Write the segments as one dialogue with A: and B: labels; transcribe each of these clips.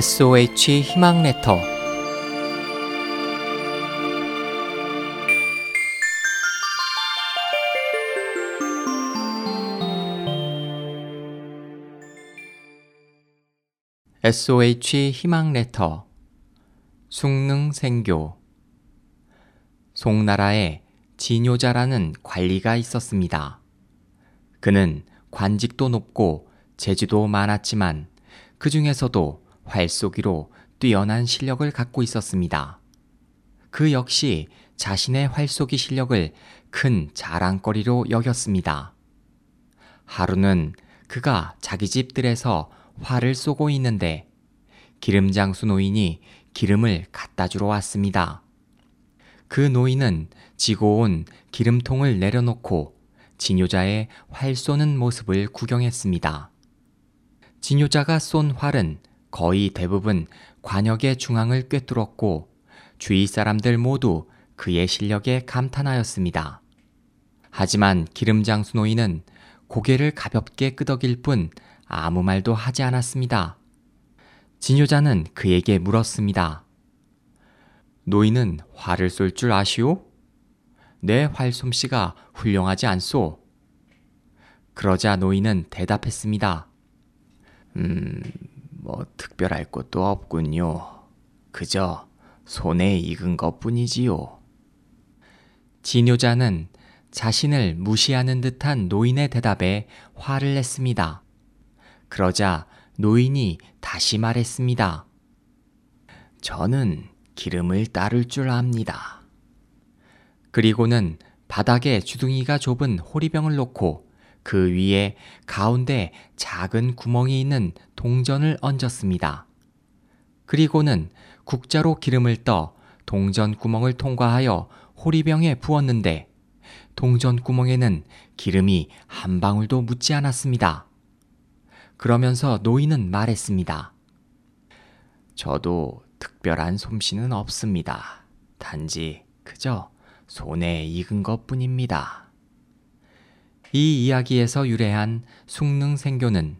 A: SOH 희망 레터. SOH 희망 레터. 숭능 생교. 송나라에 진요자라는 관리가 있었습니다. 그는 관직도 높고 재주도 많았지만 그 중에서도 활쏘기로 뛰어난 실력을 갖고 있었습니다. 그 역시 자신의 활쏘기 실력을 큰 자랑거리로 여겼습니다. 하루는 그가 자기 집들에서 활을 쏘고 있는데 기름장수 노인이 기름을 갖다 주러 왔습니다. 그 노인은 지고 온 기름통을 내려놓고 진요자의 활 쏘는 모습을 구경했습니다. 진요자가 쏜 활은 거의 대부분 관역의 중앙을 꿰뚫었고 주위 사람들 모두 그의 실력에 감탄하였습니다. 하지만 기름장수 노인은 고개를 가볍게 끄덕일 뿐 아무 말도 하지 않았습니다. 진요자는 그에게 물었습니다. 노인은 활을 쏠 줄 아시오? 내 활솜씨가 훌륭하지 않소? 그러자 노인은 대답했습니다. 음, 뭐 특별할 것도 없군요. 그저 손에 익은 것 뿐이지요. 진요자는 자신을 무시하는 듯한 노인의 대답에 화를 냈습니다. 그러자 노인이 다시 말했습니다. 저는 기름을 따를 줄 압니다. 그리고는 바닥에 주둥이가 좁은 호리병을 놓고 그 위에 가운데 작은 구멍이 있는 동전을 얹었습니다. 그리고는 국자로 기름을 떠 동전 구멍을 통과하여 호리병에 부었는데 동전 구멍에는 기름이 한 방울도 묻지 않았습니다. 그러면서 노인은 말했습니다. 저도 특별한 솜씨는 없습니다. 단지 그저 손에 익은 것 뿐입니다. 이 이야기에서 유래한 숭능생교는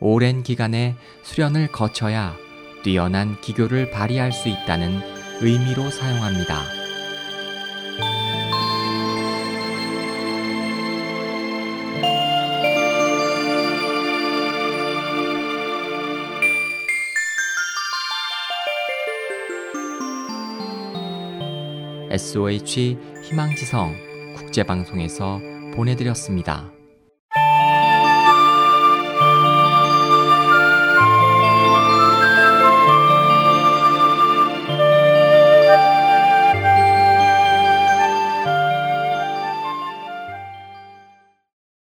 A: 오랜 기간의 수련을 거쳐야 뛰어난 기교를 발휘할 수 있다는 의미로 사용합니다. SOH 희망지성 국제방송에서 보내드렸습니다.